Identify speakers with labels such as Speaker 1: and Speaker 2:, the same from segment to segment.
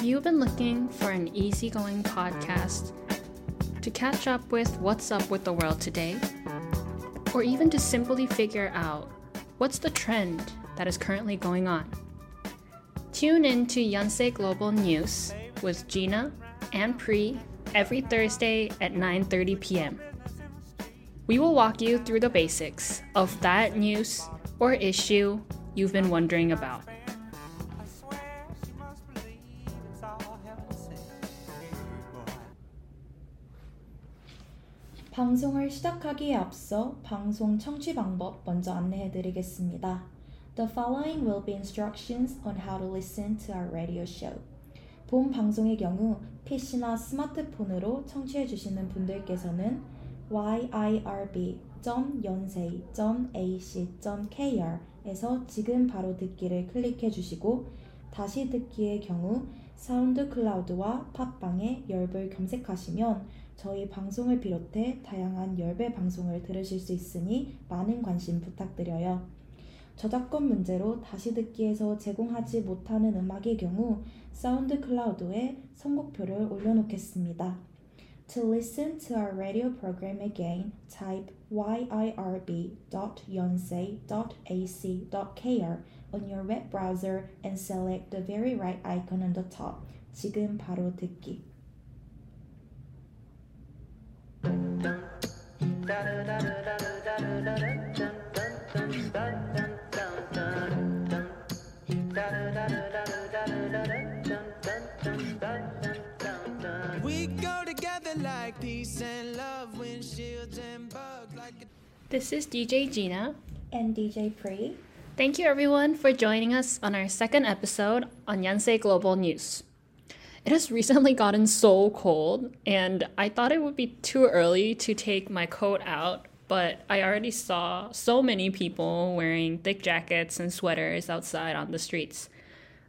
Speaker 1: Have you been looking for an easygoing podcast to catch up with what's up with the world today? Or even to simply figure out what's the trend that is currently going on? Tune in to Yonsei Global News with Gina and Pri every Thursday at 9:30 p.m. We will walk you through the basics of that news or issue you've been wondering about.
Speaker 2: 방송을 시작하기에 앞서 방송 청취 방법 먼저 안내해 드리겠습니다. The following will be instructions on how to listen to our radio show. 본 방송의 경우 PC나 스마트폰으로 청취해 주시는 분들께서는 yirb.연세.ac.kr 에서 지금 바로 듣기를 클릭해 주시고 다시 듣기의 경우 사운드 클라우드와 팟빵에 열불 검색하시면 저희 방송을 비롯해 다양한 열배 방송을 들으실 수 있으니 많은 관심 부탁드려요. 저작권 문제로 다시 듣기에서 제공하지 못하는 음악의 경우 사운드 클라우드에 선곡표를 올려놓겠습니다. To listen to our radio program again, type yirb.yonsei.ac.kr on your web browser and select the very right icon on the top. 지금 바로 듣기.
Speaker 1: This is DJ Gina.
Speaker 2: And DJ Pri.
Speaker 1: Thank you everyone for joining us on our second episode on Yonsei Global News. It has recently gotten so cold, and I thought it would be too early to take my coat out, but I already saw so many people wearing thick jackets and sweaters outside on the streets.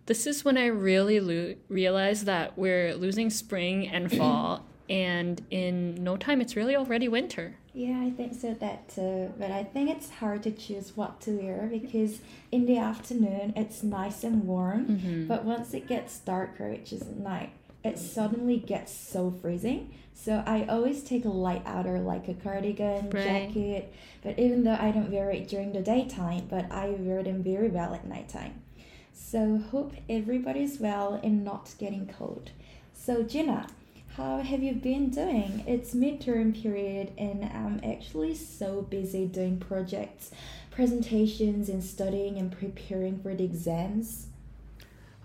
Speaker 1: This is when I really lo- realized that we're losing spring and fall, and in no time, it's really already winter.
Speaker 2: Yeah, I think so that too. But I think it's hard to choose what to wear because in the afternoon it's nice and warm, mm-hmm. but once it gets darker, which is night, it suddenly gets so freezing. So I always take a light outer like a cardigan,
Speaker 1: Right.
Speaker 2: jacket. But even though I don't wear it during the daytime, but I wear them very well at nighttime. So hope everybody's well and not getting cold. So Gina, how have you been doing? It's midterm period and I'm actually so busy doing projects, presentations and studying and preparing for the exams.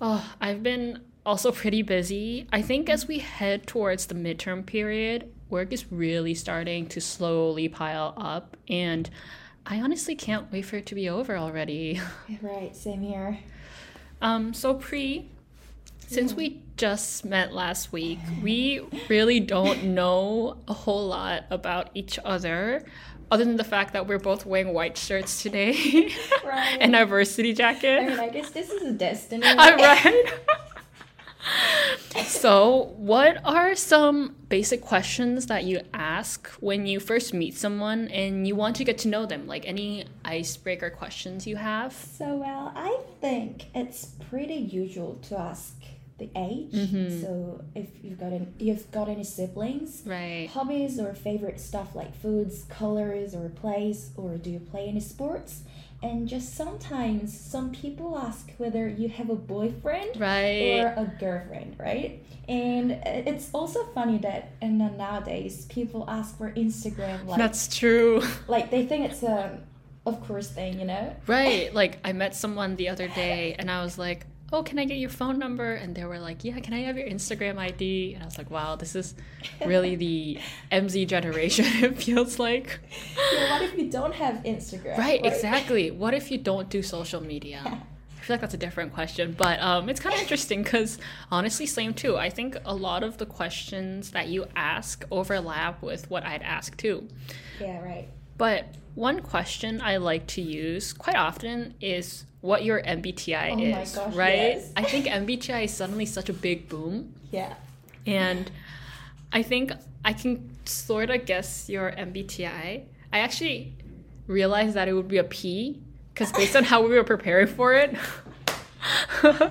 Speaker 1: Oh, I've been also pretty busy. I think as we head towards the midterm period, work is really starting to slowly pile up, and I honestly can't wait for it to be over already.
Speaker 2: Right, same here.
Speaker 1: Um, so Pri, since we just met last week, we really don't know a whole lot about each other. Other than the fact that we're both wearing white shirts today
Speaker 2: Right.
Speaker 1: and our varsity jacket.
Speaker 2: I mean, I guess this is a destiny.
Speaker 1: I'm right. so, what are some basic questions that you ask when you first meet someone and you want to get to know them? Like any icebreaker questions you have?
Speaker 2: So well, I think it's pretty usual to ask the age.
Speaker 1: Mm-hmm.
Speaker 2: So if you've got any, you've got any siblings,
Speaker 1: Right.
Speaker 2: hobbies or favorite stuff like foods, colors, or plays, or do you play any sports? And just sometimes some people ask whether you have a boyfriend
Speaker 1: Right.
Speaker 2: or a girlfriend, right? And it's also funny that and nowadays people ask for Instagram like
Speaker 1: That's true.
Speaker 2: like they think it's a of course thing, you know?
Speaker 1: Right. Like, I met someone the other day and I was like, Oh, can I get your phone number? And they were like, Yeah, can I have your Instagram ID? And I was like, Wow, this is really the MZ generation, it feels like.
Speaker 2: Yeah, what if you don't have Instagram?
Speaker 1: Right, exactly. What if you don't do social media? I feel like that's a different question, but um, it's kind of interesting because honestly, same too. I think a lot of the questions that you ask overlap with what I'd ask too.
Speaker 2: Yeah, right.
Speaker 1: But one question I like to use quite often is what your MBTI
Speaker 2: Oh
Speaker 1: is,
Speaker 2: gosh,
Speaker 1: right?
Speaker 2: yes.
Speaker 1: I think MBTI is suddenly such a big boom,
Speaker 2: Yeah.
Speaker 1: and I think I can sort of guess your MBTI. I actually realized that it would be a P because based on how we were preparing for it, I,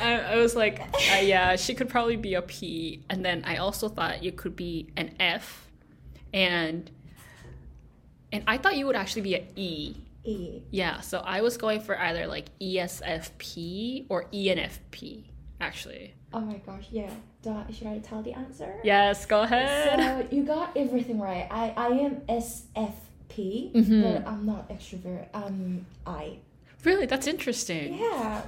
Speaker 1: I was like, uh, yeah, she could probably be a P. And then I also thought you could be an F. And and I thought you would actually be an E.
Speaker 2: E.
Speaker 1: Yeah, so I was going for either like ESFP or ENFP, actually.
Speaker 2: Oh my gosh, yeah. Do I, should I tell the answer?
Speaker 1: Yes, go ahead.
Speaker 2: So you got everything right. I, I am SFP,
Speaker 1: Mhm.
Speaker 2: but I'm not extrovert. I'm I.
Speaker 1: really, that's interesting.
Speaker 2: Yeah.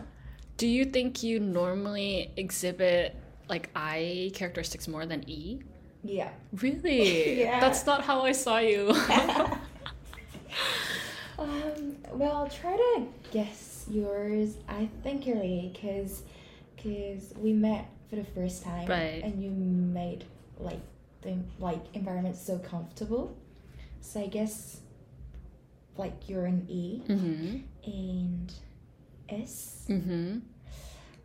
Speaker 1: Do you think you normally exhibit like I characteristics more than E?
Speaker 2: Yeah.
Speaker 1: Really?
Speaker 2: Yeah.
Speaker 1: That's not how I saw you.
Speaker 2: Um, well, try to guess yours. I think you're A, cause, cause we met for the first time,
Speaker 1: Right.
Speaker 2: And you made like the like environment so comfortable. So I guess, like you're an E
Speaker 1: mm-hmm.
Speaker 2: and S,
Speaker 1: Mm-hmm.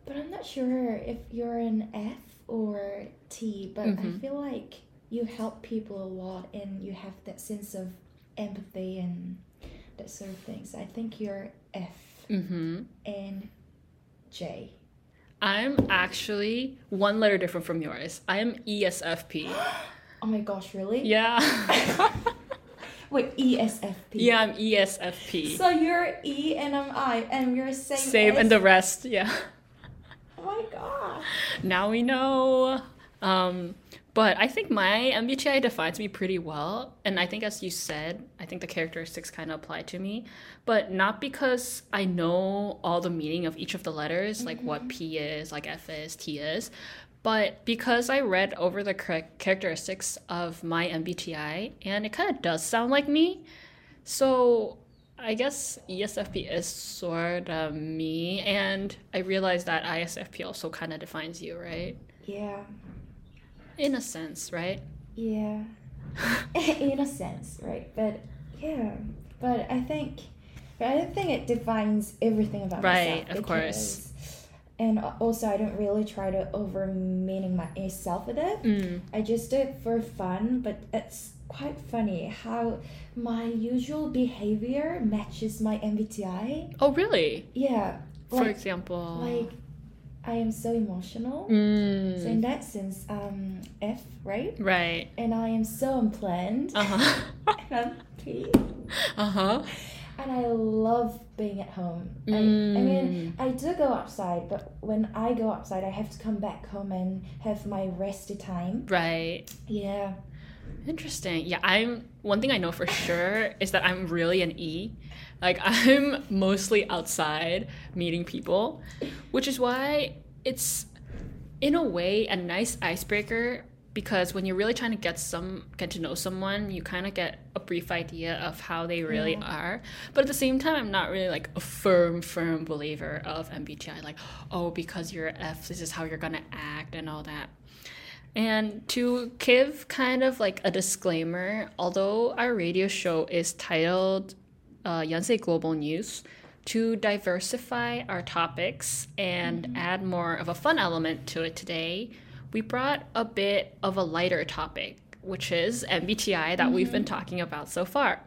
Speaker 2: but I'm not sure if you're an F or T. But I
Speaker 1: Mhm.
Speaker 2: feel like you help people a lot, and you have that sense of empathy and that sort of things. I think you're F.
Speaker 1: Mm-hmm.
Speaker 2: and J.
Speaker 1: I'm actually one letter different from yours. I am ESFP.
Speaker 2: Oh my gosh, really?
Speaker 1: Yeah.
Speaker 2: Wait, ESFP.
Speaker 1: yeah, I'm ESFP.
Speaker 2: So you're E and I'm I, and you're same.
Speaker 1: Same
Speaker 2: as-
Speaker 1: and the rest, yeah.
Speaker 2: Oh my gosh.
Speaker 1: Now we know. Um, but I think my MBTI defines me pretty well. And I think, as you said, I think the characteristics kind of apply to me. But not because I know all the meaning of each of the letters, like what mm-hmm. P is, like F is, T is, but because I read over the char- characteristics of my MBTI and it kind of does sound like me. So I guess ESFP is sort of me, and I realized that ISFP also kind of defines you, right?
Speaker 2: Yeah.
Speaker 1: In a sense, right?
Speaker 2: Yeah. In a sense, right? But yeah. But I think, but I don't think it defines everything about
Speaker 1: Right,
Speaker 2: myself.
Speaker 1: of course.
Speaker 2: And also, I don't really try to over meaning myself with it.
Speaker 1: Mm.
Speaker 2: I just do it for fun, but it's quite funny how my usual behavior matches my MBTI.
Speaker 1: Oh, really?
Speaker 2: Yeah,
Speaker 1: For
Speaker 2: like,
Speaker 1: example,
Speaker 2: like I am so emotional.
Speaker 1: Mm.
Speaker 2: So in that sense, um, F, right?
Speaker 1: right.
Speaker 2: And I am so unplanned.
Speaker 1: Uh huh.
Speaker 2: and I'm P.
Speaker 1: uh huh.
Speaker 2: And I love being at home. I, I
Speaker 1: Mm.
Speaker 2: mean, I do go outside, but when I go outside, I have to come back home and have my resty time.
Speaker 1: Right.
Speaker 2: Yeah.
Speaker 1: Interesting. Yeah, I'm one thing I know for sure is that I'm really an E. Like I'm mostly outside meeting people, which is why it's in a way a nice icebreaker because when you're really trying to get some get to know someone, you kind of get a brief idea of how they really
Speaker 2: Yeah.
Speaker 1: are. But at the same time, I'm not really like a firm firm believer of MBTI like, "Oh, because you're F, this is how you're going to act and all that." And to give kind of like a disclaimer, although our radio show is titled uh, Yonsei Global News, to diversify our topics and add more of a fun element to it today, we brought a bit of a lighter topic, which is MBTI that we've been talking about so far.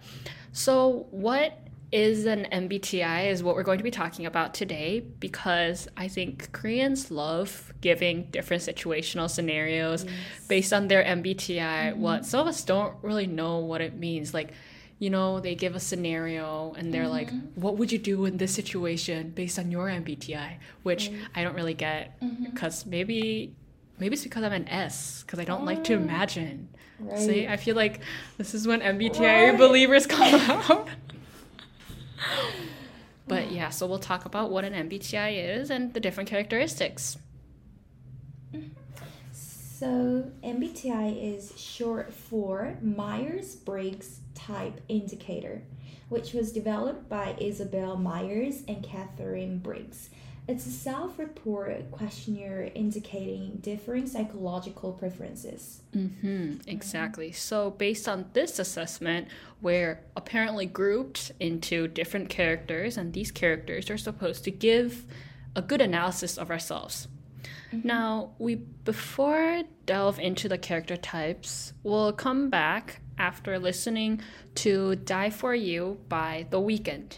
Speaker 1: So, what is an MBTI is what we're going to be talking about today because I think Koreans love giving different situational scenarios based on their MBTI. Mm-hmm. What some of us don't really know what it means. Like, you know, they give a scenario and they're like, mm-hmm. what would you do in this situation based on your MBTI? Which I don't really get mm-hmm. because maybe. Maybe it's because I'm an S, because I don't like to oh. imagine.
Speaker 2: Right.
Speaker 1: See, I feel like this is when MBTI
Speaker 2: Right.
Speaker 1: believers come out. but yeah, so we'll talk about what an MBTI is and the different characteristics.
Speaker 2: So MBTI is short for Myers Briggs Type Indicator, which was developed by Isabel Myers and Katharine Briggs. It's a self report questionnaire indicating differing psychological preferences.
Speaker 1: Mm-hmm, exactly. So, based on this assessment, we're apparently grouped into different characters, and these characters are supposed to give a good analysis of ourselves. Now, we before delve into the character types, we'll come back after listening to "Die for You" by The Weeknd.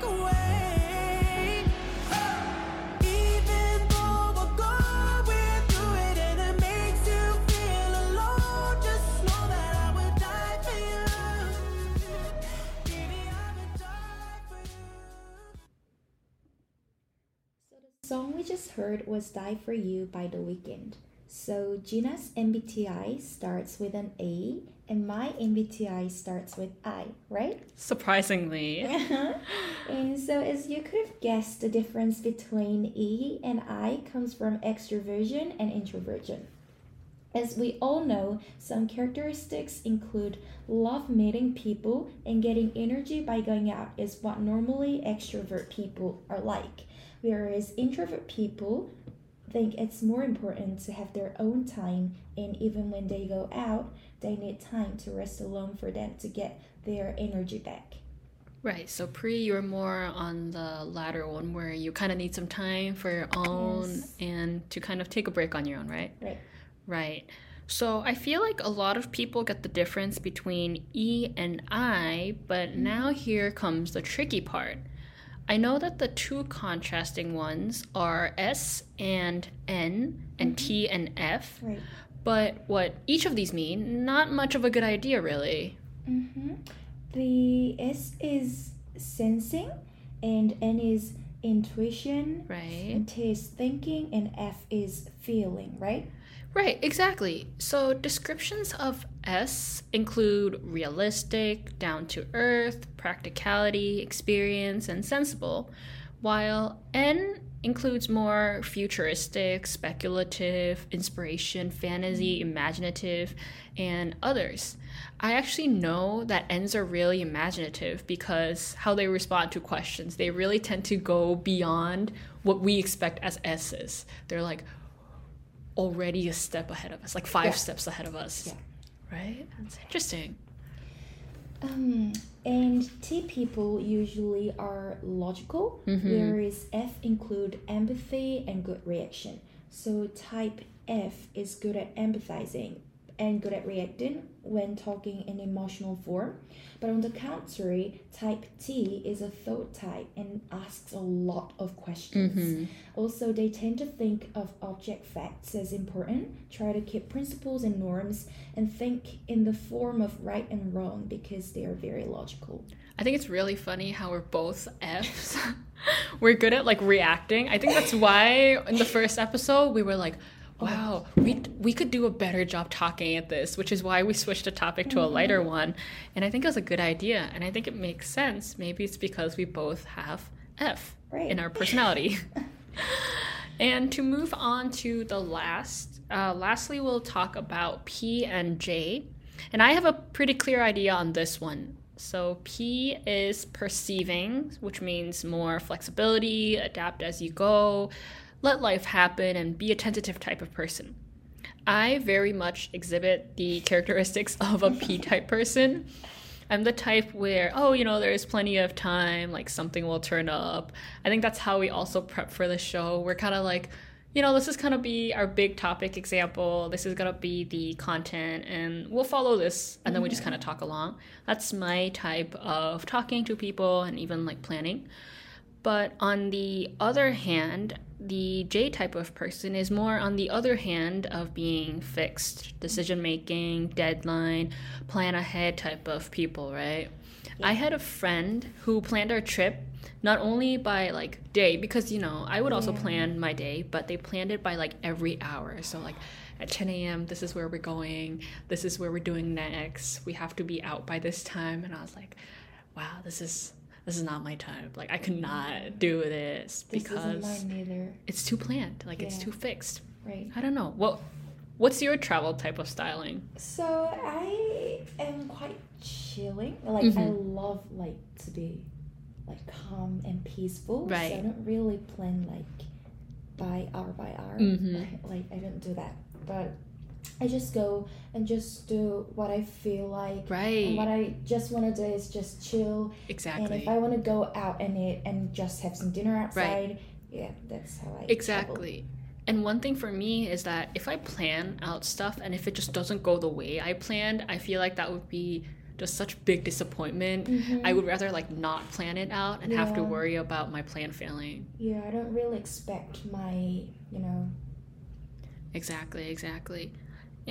Speaker 2: we just heard was Die For You by The Weeknd. So Gina's MBTI starts with an A and my MBTI starts with I, right?
Speaker 1: Surprisingly. Uh-huh.
Speaker 2: and so as you could have guessed, the difference between E and I comes from extroversion and introversion. As we all know, some characteristics include love meeting people and getting energy by going out is what normally extrovert people are like. Whereas introvert people think it's more important to have their own time and even when they go out, they need time to rest alone for them to get their energy back.
Speaker 1: Right. So Pri, you're more on the latter one where you kind of need some time for your own
Speaker 2: Yes.
Speaker 1: and to kind of take a break on your own, right?
Speaker 2: Right.
Speaker 1: Right. So I feel like a lot of people get the difference between E and I, but mm-hmm. now here comes the tricky part. I know that the two contrasting ones are S and N and T and F,
Speaker 2: Right.
Speaker 1: but what each of these mean, not much of a good idea, really.
Speaker 2: Mm-hmm. The S is sensing, and N is intuition,
Speaker 1: Right?
Speaker 2: and T is thinking, and F is feeling, right?
Speaker 1: Right, exactly. So descriptions of S include realistic, down to earth, practicality, experience, and sensible, while N includes more futuristic, speculative, inspiration, fantasy, hmm. imaginative, and others. I actually know that N's are really imaginative because how they respond to questions, they really tend to go beyond what we expect as S's. They're like, already a step ahead of us, like five
Speaker 2: Yeah.
Speaker 1: steps ahead of us.
Speaker 2: Yeah.
Speaker 1: Right? That's interesting.
Speaker 2: Um, and T people usually are logical, whereas F include empathy and good reaction. So type F is good at empathizing and good at reacting when talking in emotional form. But on the contrary, type T is a thought type and asks a lot of questions. Mm-hmm. Also, they tend to think of object facts as important, try to keep principles and norms, and think in the form of right and wrong because they are very logical.
Speaker 1: I think it's really funny how we're both Fs. we're good at like reacting. I think that's why in the first episode we were like, wow, we we could do a better job talking at this, which is why we switched the topic to a lighter one. And I think it was a good idea, and I think it makes sense. Maybe it's because we both have F
Speaker 2: Right.
Speaker 1: in our personality. and to move on to the last, uh, lastly, we'll talk about P and J. And I have a pretty clear idea on this one. So P is perceiving, which means more flexibility, adapt as you go, let life happen, and be a tentative type of person. I very much exhibit the characteristics of a P type person. I'm the type where, oh, you know, there's plenty of time, like something will turn up. I think that's how we also prep for the show. We're kind of like, you know, this is going to be our big topic example. This is going to be the content, and we'll follow this, and then we just kind of mm-hmm. talk along. That's my type of talking to people and even like planning. But on the other hand, the J type of person is more on the other hand of being fixed, decision making, deadline, plan ahead type of people, right? I had a friend who planned our trip not only by like day, because you know, I would also
Speaker 2: Yeah.
Speaker 1: plan my day, but they planned it by like every hour. So, like at 10 a.m., this is where we're going, this is where we're doing next, we have to be out by this time. And I was like, wow, this is. This is not my type. Like I could not do this
Speaker 2: This
Speaker 1: because
Speaker 2: isn't mine neither,
Speaker 1: it's too planned. Like it's too fixed.
Speaker 2: right?
Speaker 1: I don't know. What what's your travel type of styling?
Speaker 2: So I am quite chilling. Like I
Speaker 1: Mhm.
Speaker 2: love like to be like calm and peaceful. So
Speaker 1: Right.
Speaker 2: I don't really plan like by hour by hour.
Speaker 1: Mhm.
Speaker 2: Like, like I don't do that. But I just go and just do what I feel like. And what I just want to do is just chill.
Speaker 1: Exactly.
Speaker 2: And if I want to go out and eat and just have some dinner outside, right. yeah, that's how I travel.
Speaker 1: Exactly. And one thing for me is that if I plan out stuff and if it just doesn't go the way I planned, I feel like that would be just such big disappointment. Mm-hmm. I would rather like not plan it out and have to worry about my plan failing.
Speaker 2: Yeah, I don't really expect my, you know,
Speaker 1: Exactly, exactly.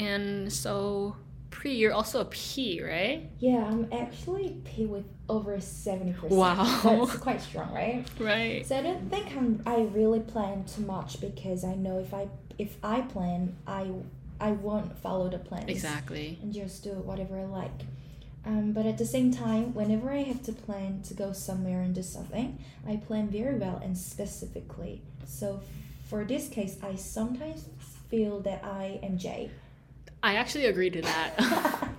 Speaker 1: And so, Pri, you're also a P, right?
Speaker 2: yeah, I'm actually P with over 70%.
Speaker 1: Wow.
Speaker 2: That's quite strong, right?
Speaker 1: Right.
Speaker 2: So I don't think I'm, I really plan too much because I know if I if I plan, I I won't follow the plans.
Speaker 1: Exactly.
Speaker 2: And just do whatever I like. Um, but at the same time, whenever I have to plan to go somewhere and do something, I plan very well and specifically. So for this case, I sometimes feel that I am J.
Speaker 1: I actually agree to that.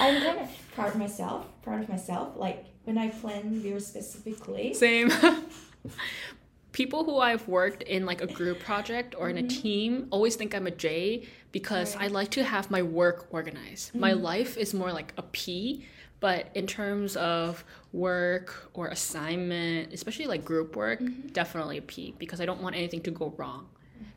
Speaker 2: I'm kind of proud of myself. Proud of myself. Like when I plan very specifically.
Speaker 1: Same. People who I've worked in like a group project or in a mm-hmm. team always think I'm a J because I like to have my work organized. My mm-hmm. life is more like a P, but in terms of work or assignment, especially like group work, mm-hmm. definitely a P because I don't want anything to go wrong.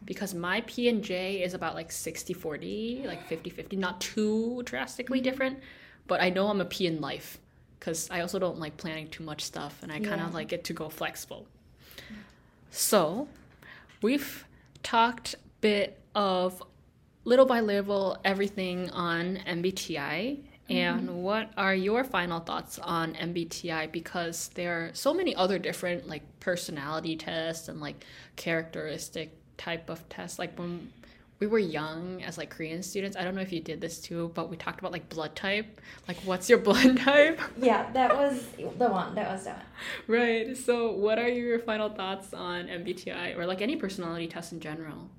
Speaker 1: Because my P and J is about like 60 40, like 50 50, not too drastically mm-hmm. different, but I know I'm a P in life because I also don't like planning too much stuff and I kind
Speaker 2: Yeah.
Speaker 1: of like it to go flexible. So, we've talked bit of little by little everything on MBTI. Mm-hmm. And what are your final thoughts on MBTI? Because there are so many other different like personality tests and like characteristic type of test Like when we were young as like Korean students, I don't know if you did this too, but we talked about like blood type. Like what's your blood type?
Speaker 2: Yeah, that was the one. That was the one.
Speaker 1: Right. So, what are your final thoughts on MBTI or like any personality test in general?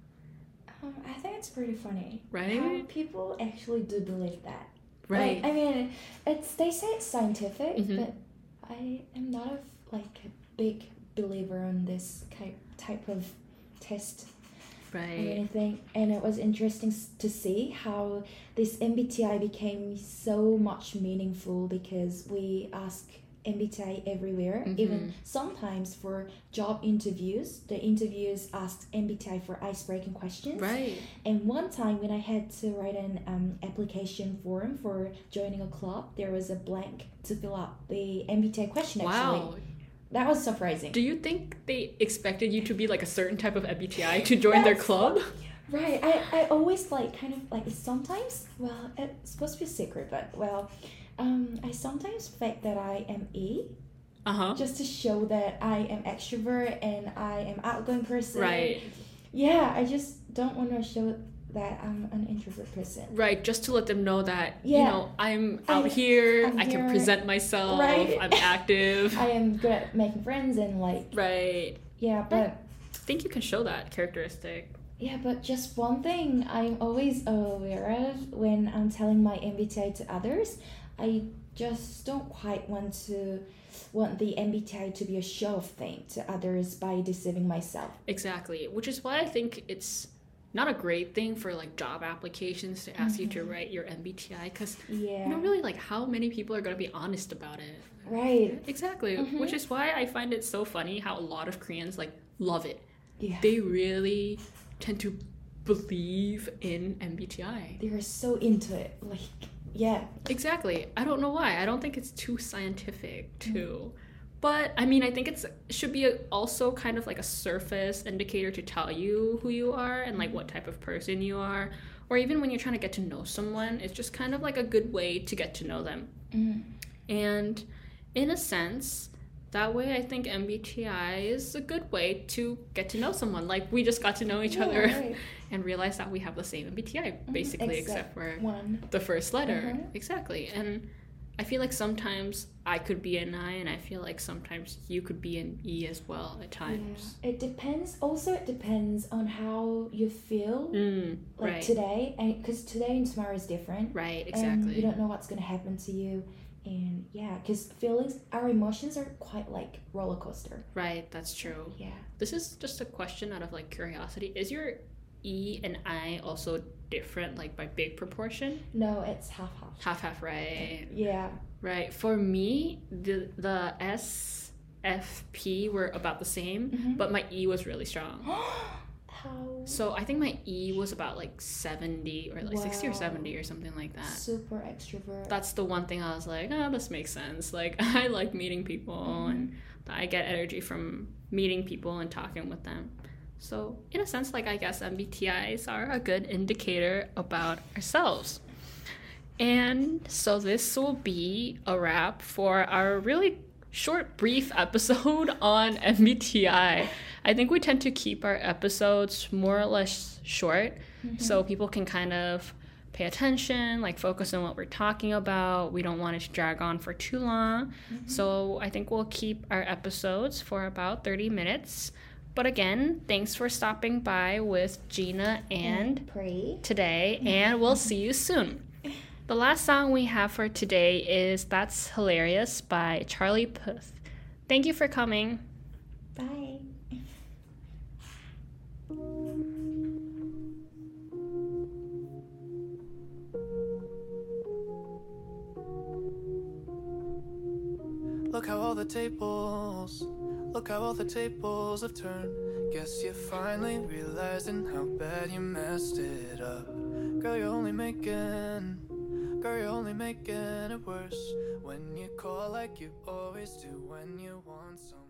Speaker 2: Um, I think it's pretty funny.
Speaker 1: Right?
Speaker 2: How people actually do believe that.
Speaker 1: Right.
Speaker 2: Like, I mean, it's they say it's scientific,
Speaker 1: Mhm.
Speaker 2: but I am not a like a big believer on this type type of test or
Speaker 1: right.
Speaker 2: anything. And it was interesting to see how this MBTI became so much meaningful because we ask MBTI everywhere. Even
Speaker 1: Mhm.
Speaker 2: sometimes for job interviews, the interviews asked MBTI for ice-breaking questions.
Speaker 1: Right.
Speaker 2: And one time when I had to write an um, application form for joining a club, there was a blank to fill out the MBTI question. Actually,
Speaker 1: Wow.
Speaker 2: That was surprising.
Speaker 1: Do you think they expected you to be like a certain type of MBTI to join their club?
Speaker 2: Right. I, I always like kind of like sometimes well it's supposed to be a secret but well um I sometimes fake that I am E
Speaker 1: Uh huh.
Speaker 2: just to show that I am extrovert and I am outgoing person.
Speaker 1: Right.
Speaker 2: Yeah, I just don't want to show that I'm an introvert person.
Speaker 1: Right. Just to let them know that you know I'm
Speaker 2: I'm-
Speaker 1: out here.
Speaker 2: I'm
Speaker 1: I can
Speaker 2: here.
Speaker 1: present myself.
Speaker 2: Right.
Speaker 1: I'm active.
Speaker 2: I am good at making friends and like
Speaker 1: right.
Speaker 2: yeah, but
Speaker 1: I think you can show that characteristic.
Speaker 2: Yeah, but just one thing I'm always aware of when I'm telling my MBTI to others, I just don't quite want to want the MBTI to be a show off thing to others by deceiving myself.
Speaker 1: Exactly, which is why I think it's not a great thing for like job applications to ask you to mm-hmm. write your MBTI because
Speaker 2: Yeah.
Speaker 1: you know really like how many people are going to be honest about it.
Speaker 2: Right.
Speaker 1: Exactly, mm-hmm. which is why I find it so funny how a lot of Koreans like love it.
Speaker 2: Yeah.
Speaker 1: They really tend to believe in MBTI.
Speaker 2: They're so into it. Like yeah.
Speaker 1: Exactly. I don't know why. I don't think it's too scientific too. Mm-hmm. But I mean, I think it's should be a, also kind of like a surface indicator to tell you who you are and like what type of person you are. Or even when you're trying to get to know someone, it's just kind of like a good way to get to know them.
Speaker 2: Mm.
Speaker 1: And in a sense, that way I think MBTI is a good way to get to know someone. Like we just got to know each
Speaker 2: Yeah,
Speaker 1: other
Speaker 2: right.
Speaker 1: and realize that we have the same MBTI basically, except, for
Speaker 2: one.
Speaker 1: the first letter.
Speaker 2: Mhm.
Speaker 1: Exactly. And I feel like sometimes I could be an I, and I feel like sometimes you could be an E as well at times.
Speaker 2: Yeah. It depends. Also, it depends on how you feel.
Speaker 1: Mm,
Speaker 2: Like
Speaker 1: right.
Speaker 2: today, and because today and tomorrow is different.
Speaker 1: Right,
Speaker 2: and
Speaker 1: exactly.
Speaker 2: you don't know what's gonna happen to you and yeah because feelings our emotions are quite like roller coaster
Speaker 1: Right, that's true.
Speaker 2: yeah
Speaker 1: This is just a question out of like curiosity. Is your E and I also different, like by big proportion?
Speaker 2: no it's half half
Speaker 1: Half half, right?
Speaker 2: yeah
Speaker 1: Right. For me, the the S F P were about the same,
Speaker 2: Mhm.
Speaker 1: but my E was really strong.
Speaker 2: How
Speaker 1: So I think my E was about like 70 or like 60 or 70 or something like that.
Speaker 2: super extrovert.
Speaker 1: That's the one thing I was like, oh, this makes sense. Like, I like meeting people and I get energy from meeting people and talking with them. So, in a sense, like, I guess MBTIs are a good indicator about ourselves. And so, this will be a wrap for our really short, brief episode on MBTI. I think we tend to keep our episodes more or less short so mm-hmm. people can kind of pay attention, like focus on what we're talking about. We don't want it to drag on for too long. Mm-hmm. So I think we'll keep our episodes for about 30 minutes. But again, thanks for stopping by with Gina and
Speaker 2: Pri.
Speaker 1: today, and we'll see you soon. The last song we have for today is That's Hilarious by Charlie Puth. Thank you for coming.
Speaker 2: Bye.
Speaker 3: Look how all the tables, look how all the tables have turned. Guess you're finally realizing how bad you messed it up. Girl, you're only making, girl, you're only making it worse. When you call like you always do when you want someone.